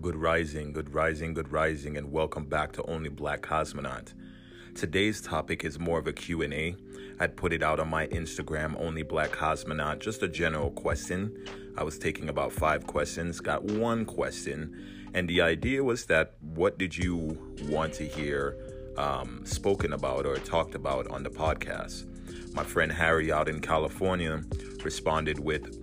Good rising, good rising, good rising, and welcome back to Only Black Cosmonaut. Today's topic is more of a Q&A. I'd put it out on my Instagram, Only Black Cosmonaut, just a general question. I was taking about five questions, got one question, and the idea was that what did you want to hear um, spoken about or talked about on the podcast? My friend Harry out in California responded with,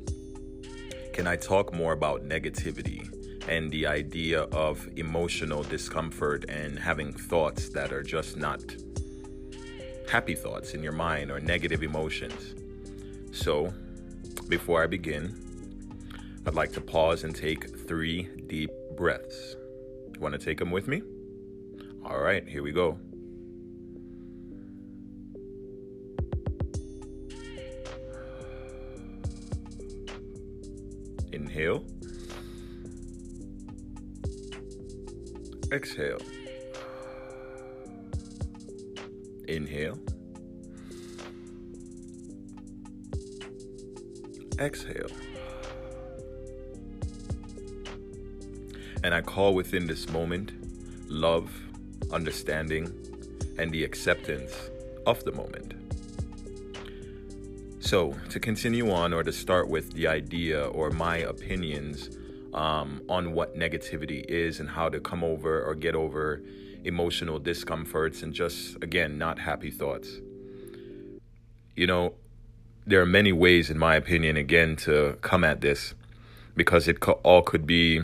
Can I talk more about negativity? And the idea of emotional discomfort and having thoughts that are just not happy thoughts in your mind or negative emotions. So, before I begin, I'd like to pause and take three deep breaths. You Want to take them with me? All right, here we go. Inhale. Exhale. Inhale. Exhale. And I call within this moment love, understanding, and the acceptance of the moment. So, to continue on or to start with the idea or my opinions um, on what negativity is and how to come over or get over emotional discomforts and just, again, not happy thoughts. You know, there are many ways, in my opinion, again, to come at this because it all could be.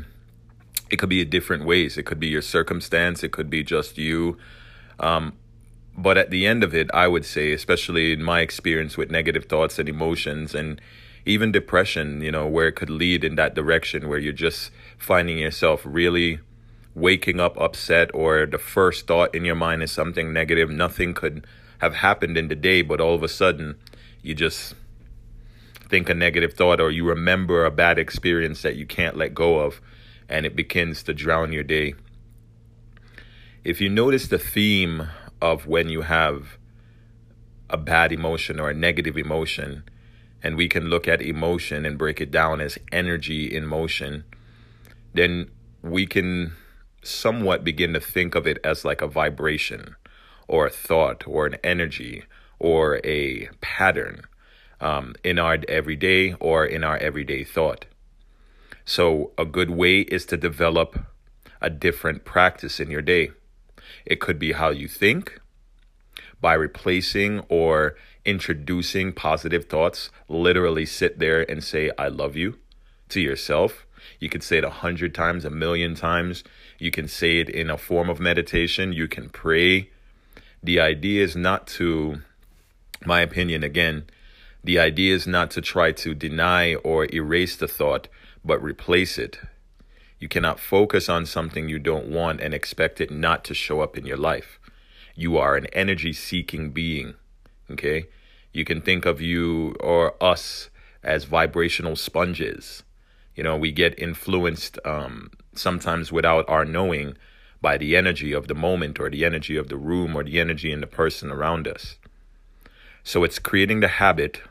It could be different ways. It could be your circumstance. It could be just you. Um, but at the end of it, I would say, especially in my experience with negative thoughts and emotions and even depression, you know, where it could lead in that direction where you're just finding yourself really waking up upset or the first thought in your mind is something negative. Nothing could have happened in the day, but all of a sudden you just think a negative thought or you remember a bad experience that you can't let go of and it begins to drown your day. If you notice the theme of when you have a bad emotion or a negative emotion, and we can look at emotion and break it down as energy in motion, then we can somewhat begin to think of it as like a vibration or a thought or an energy or a pattern um, in our everyday or in our everyday thought. So, a good way is to develop a different practice in your day. It could be how you think by replacing or introducing positive thoughts, literally sit there and say, I love you to yourself. You could say it a hundred times, a million times. You can say it in a form of meditation. You can pray. The idea is not to, my opinion again, the idea is not to try to deny or erase the thought, but replace it. You cannot focus on something you don't want and expect it not to show up in your life. You are an energy seeking being. Okay. You can think of you or us as vibrational sponges. You know, we get influenced um, sometimes without our knowing by the energy of the moment or the energy of the room or the energy in the person around us. So it's creating the habit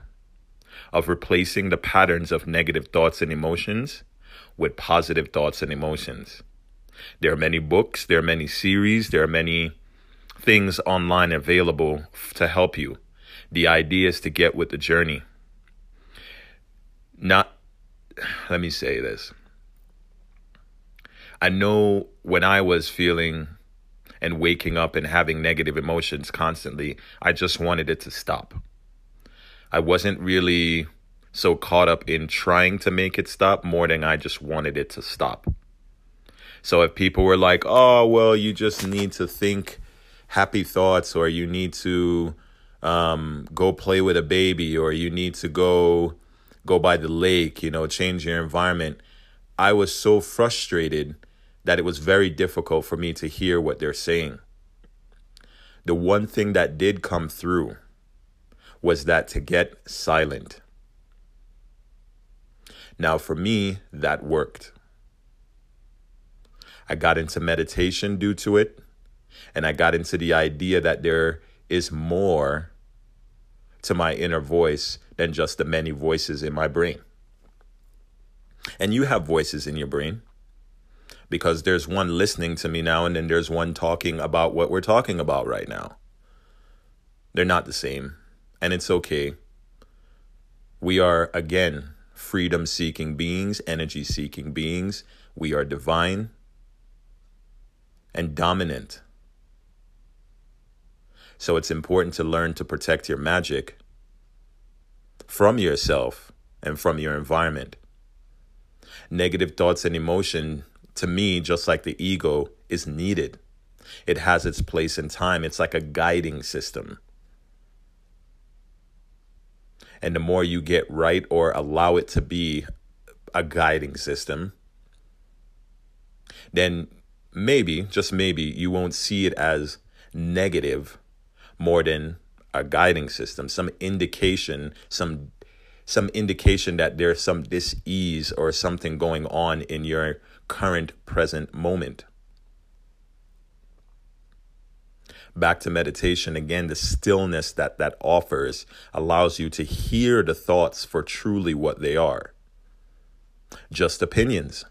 of replacing the patterns of negative thoughts and emotions with positive thoughts and emotions. There are many books, there are many series, there are many things online available to help you. The idea is to get with the journey. Not, let me say this. I know when I was feeling and waking up and having negative emotions constantly, I just wanted it to stop. I wasn't really so caught up in trying to make it stop more than I just wanted it to stop. So if people were like, oh, well, you just need to think happy thoughts or you need to um, go play with a baby or you need to go go by the lake, you know, change your environment. I was so frustrated that it was very difficult for me to hear what they're saying. The one thing that did come through was that to get silent. Now, for me, that worked. I got into meditation due to it. And I got into the idea that there is more to my inner voice than just the many voices in my brain. And you have voices in your brain. because there's one listening to me now and then there's one talking about what we're talking about right now. They're not the same, and it's okay. We are, again, freedom seeking beings, energy seeking beings. We are divine and dominant. So it's important to learn to protect your magic from yourself and from your environment. Negative thoughts and emotion, to me, just like the ego, is needed. It has its place in time. It's like a guiding system. And the more you get right or allow it to be a guiding system, then maybe, just maybe, you won't see it as negative more than a guiding system, some indication, some some indication that there's some dis-ease or something going on in your current present moment. Back to meditation again, the stillness that that offers allows you to hear the thoughts for truly what they are. Just opinions.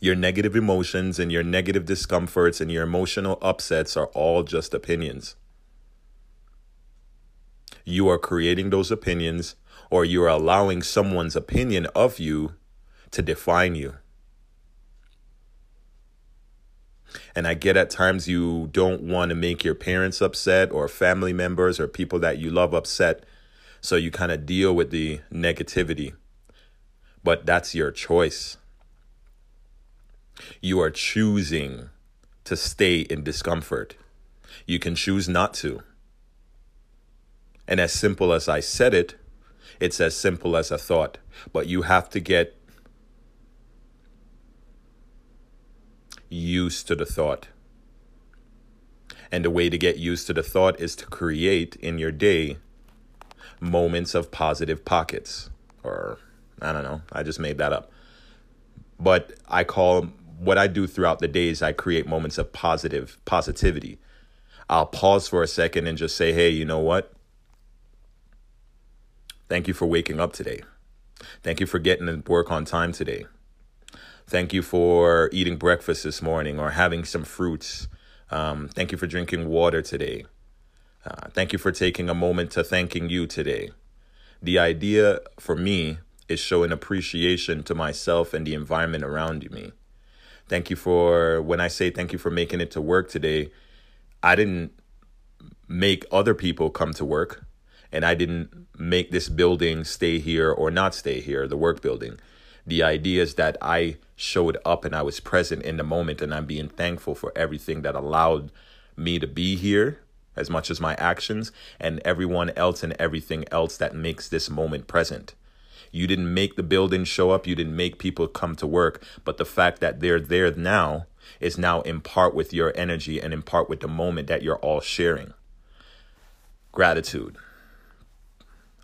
Your negative emotions and your negative discomforts and your emotional upsets are all just opinions. You are creating those opinions, or you are allowing someone's opinion of you to define you. And I get at times you don't want to make your parents upset or family members or people that you love upset. So you kind of deal with the negativity. But that's your choice. You are choosing to stay in discomfort. You can choose not to. And as simple as I said it, it's as simple as a thought. But you have to get used to the thought. And the way to get used to the thought is to create in your day moments of positive pockets. Or, I don't know, I just made that up. But I call what I do throughout the days, I create moments of positive positivity. I'll pause for a second and just say, hey, you know what? Thank you for waking up today. Thank you for getting to work on time today. Thank you for eating breakfast this morning or having some fruits. Um, thank you for drinking water today. Uh, thank you for taking a moment to thanking you today. The idea for me is showing appreciation to myself and the environment around me. Thank you for, when I say thank you for making it to work today, I didn't make other people come to work and I didn't make this building stay here or not stay here, the work building. The idea is that I showed up and I was present in the moment and I'm being thankful for everything that allowed me to be here as much as my actions and everyone else and everything else that makes this moment present. You didn't make the building show up. You didn't make people come to work. But the fact that they're there now is now in part with your energy and in part with the moment that you're all sharing. Gratitude,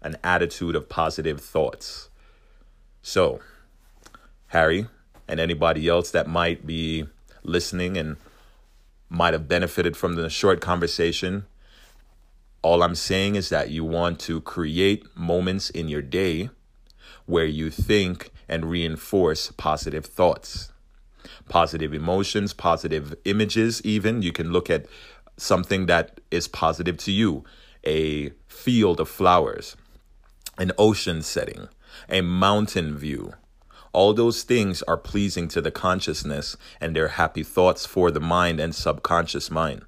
an attitude of positive thoughts. So, Harry, and anybody else that might be listening and might have benefited from the short conversation, all I'm saying is that you want to create moments in your day where you think and reinforce positive thoughts, positive emotions, positive images, even. You can look at something that is positive to you a field of flowers, an ocean setting, a mountain view. All those things are pleasing to the consciousness and they're happy thoughts for the mind and subconscious mind.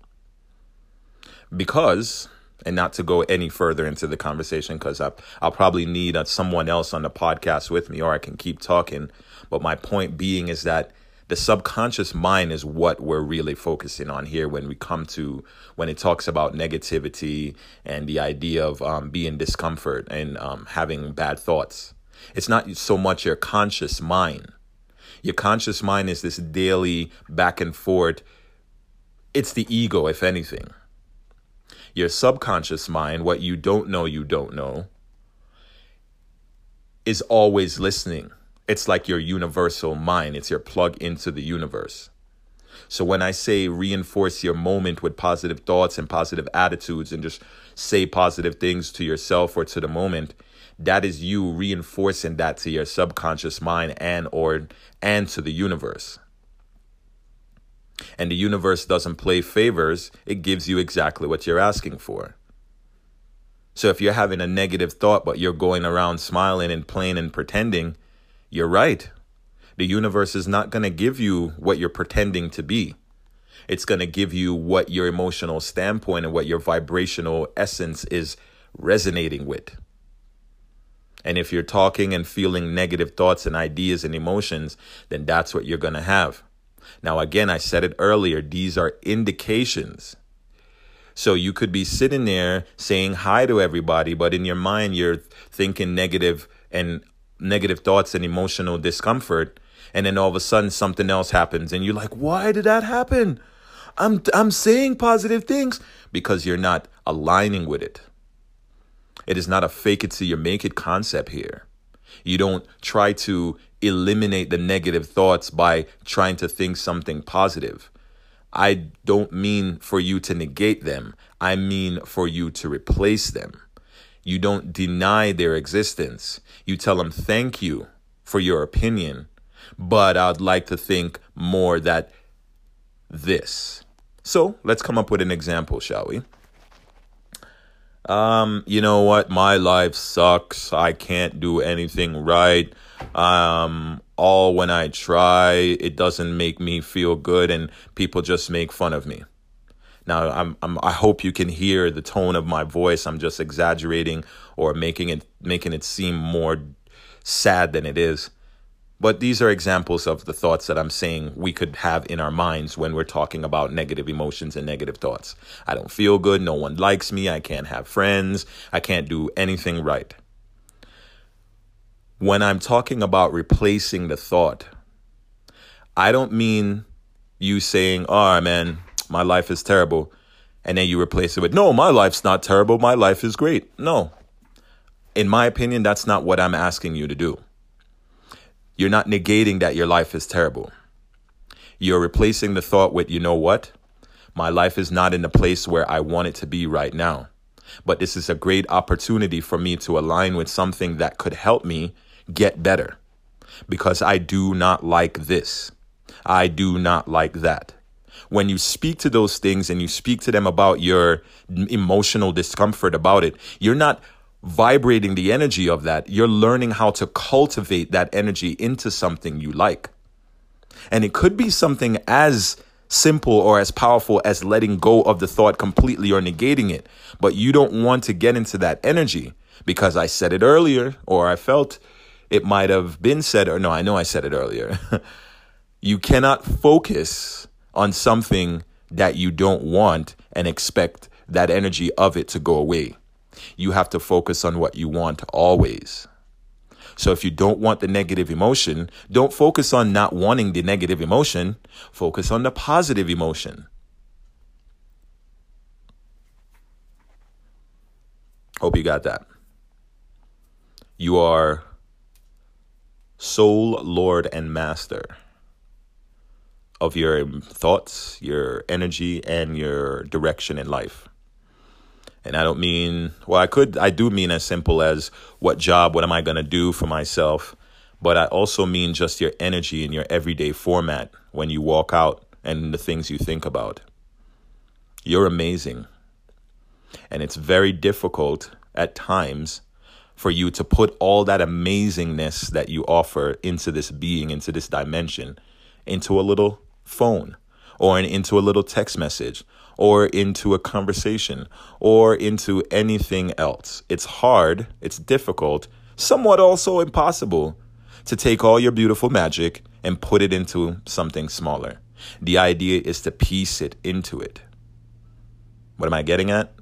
Because and not to go any further into the conversation because I'll probably need uh, someone else on the podcast with me or I can keep talking. But my point being is that the subconscious mind is what we're really focusing on here when we come to when it talks about negativity and the idea of um, being discomfort and um, having bad thoughts. It's not so much your conscious mind. Your conscious mind is this daily back and forth. It's the ego, if anything your subconscious mind, what you don't know, you don't know, is always listening. It's like your universal mind, it's your plug into the universe. So when I say reinforce your moment with positive thoughts and positive attitudes and just say positive things to yourself or to the moment, that is you reinforcing that to your subconscious mind and or and to the universe and the universe doesn't play favors it gives you exactly what you're asking for. So if you're having a negative thought but you're going around smiling and playing and pretending you're right. The universe is not going to give you what you're pretending to be. It's going to give you what your emotional standpoint and what your vibrational essence is resonating with. And if you're talking and feeling negative thoughts and ideas and emotions, then that's what you're going to have. Now, again, I said it earlier, these are indications. So you could be sitting there saying hi to everybody, but in your mind, you're thinking negative and negative thoughts and emotional discomfort. And then all of a sudden, something else happens, and you're like, why did that happen? I'm, I'm saying positive things because you're not aligning with it. It is not a fake it till you make it concept here. You don't try to eliminate the negative thoughts by trying to think something positive. I don't mean for you to negate them, I mean for you to replace them. You don't deny their existence. You tell them thank you for your opinion, but I'd like to think more that this. So let's come up with an example, shall we? Um, you know what? My life sucks. I can't do anything right. Um, all when I try, it doesn't make me feel good, and people just make fun of me. Now, I'm, I'm, I hope you can hear the tone of my voice. I'm just exaggerating or making it making it seem more sad than it is. But these are examples of the thoughts that I'm saying we could have in our minds when we're talking about negative emotions and negative thoughts. I don't feel good. No one likes me. I can't have friends. I can't do anything right. When I'm talking about replacing the thought, I don't mean you saying, oh man, my life is terrible. And then you replace it with, no, my life's not terrible. My life is great. No. In my opinion, that's not what I'm asking you to do. You're not negating that your life is terrible. You're replacing the thought with, you know what? My life is not in the place where I want it to be right now. But this is a great opportunity for me to align with something that could help me get better. Because I do not like this. I do not like that. When you speak to those things and you speak to them about your emotional discomfort about it, you're not vibrating the energy of that, you're learning how to cultivate that energy into something you like. And it could be something as simple or as powerful as letting go of the thought completely or negating it. But you don't want to get into that energy because I said it earlier, or I felt it might have been said, or no, I know I said it earlier. you cannot focus on something that you don't want and expect that energy of it to go away. You have to focus on what you want always. So if you don't want the negative emotion, don't focus on not wanting the negative emotion. Focus on the positive emotion. Hope you got that. You are sole, Lord, and master of your thoughts, your energy, and your direction in life. And I don't mean, well, I could, I do mean as simple as what job, what am I going to do for myself? But I also mean just your energy in your everyday format when you walk out and the things you think about. You're amazing. And it's very difficult at times for you to put all that amazingness that you offer into this being, into this dimension, into a little phone or into a little text message or into a conversation or into anything else. It's hard, it's difficult, somewhat also impossible to take all your beautiful magic and put it into something smaller. The idea is to piece it into it. What am I getting at?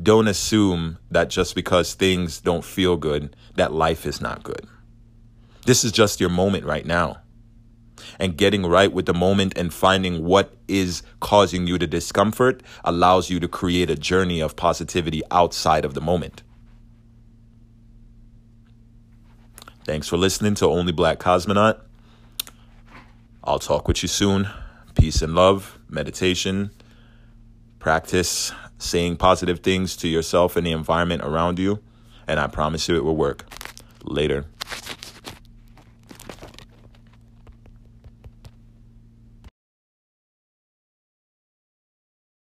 Don't assume that just because things don't feel good, that life is not good. This is just your moment right now and getting right with the moment and finding what is causing you the discomfort allows you to create a journey of positivity outside of the moment. Thanks for listening to Only Black Cosmonaut. I'll talk with you soon. Peace and love, meditation, practice saying positive things to yourself and the environment around you, and I promise you it will work. Later.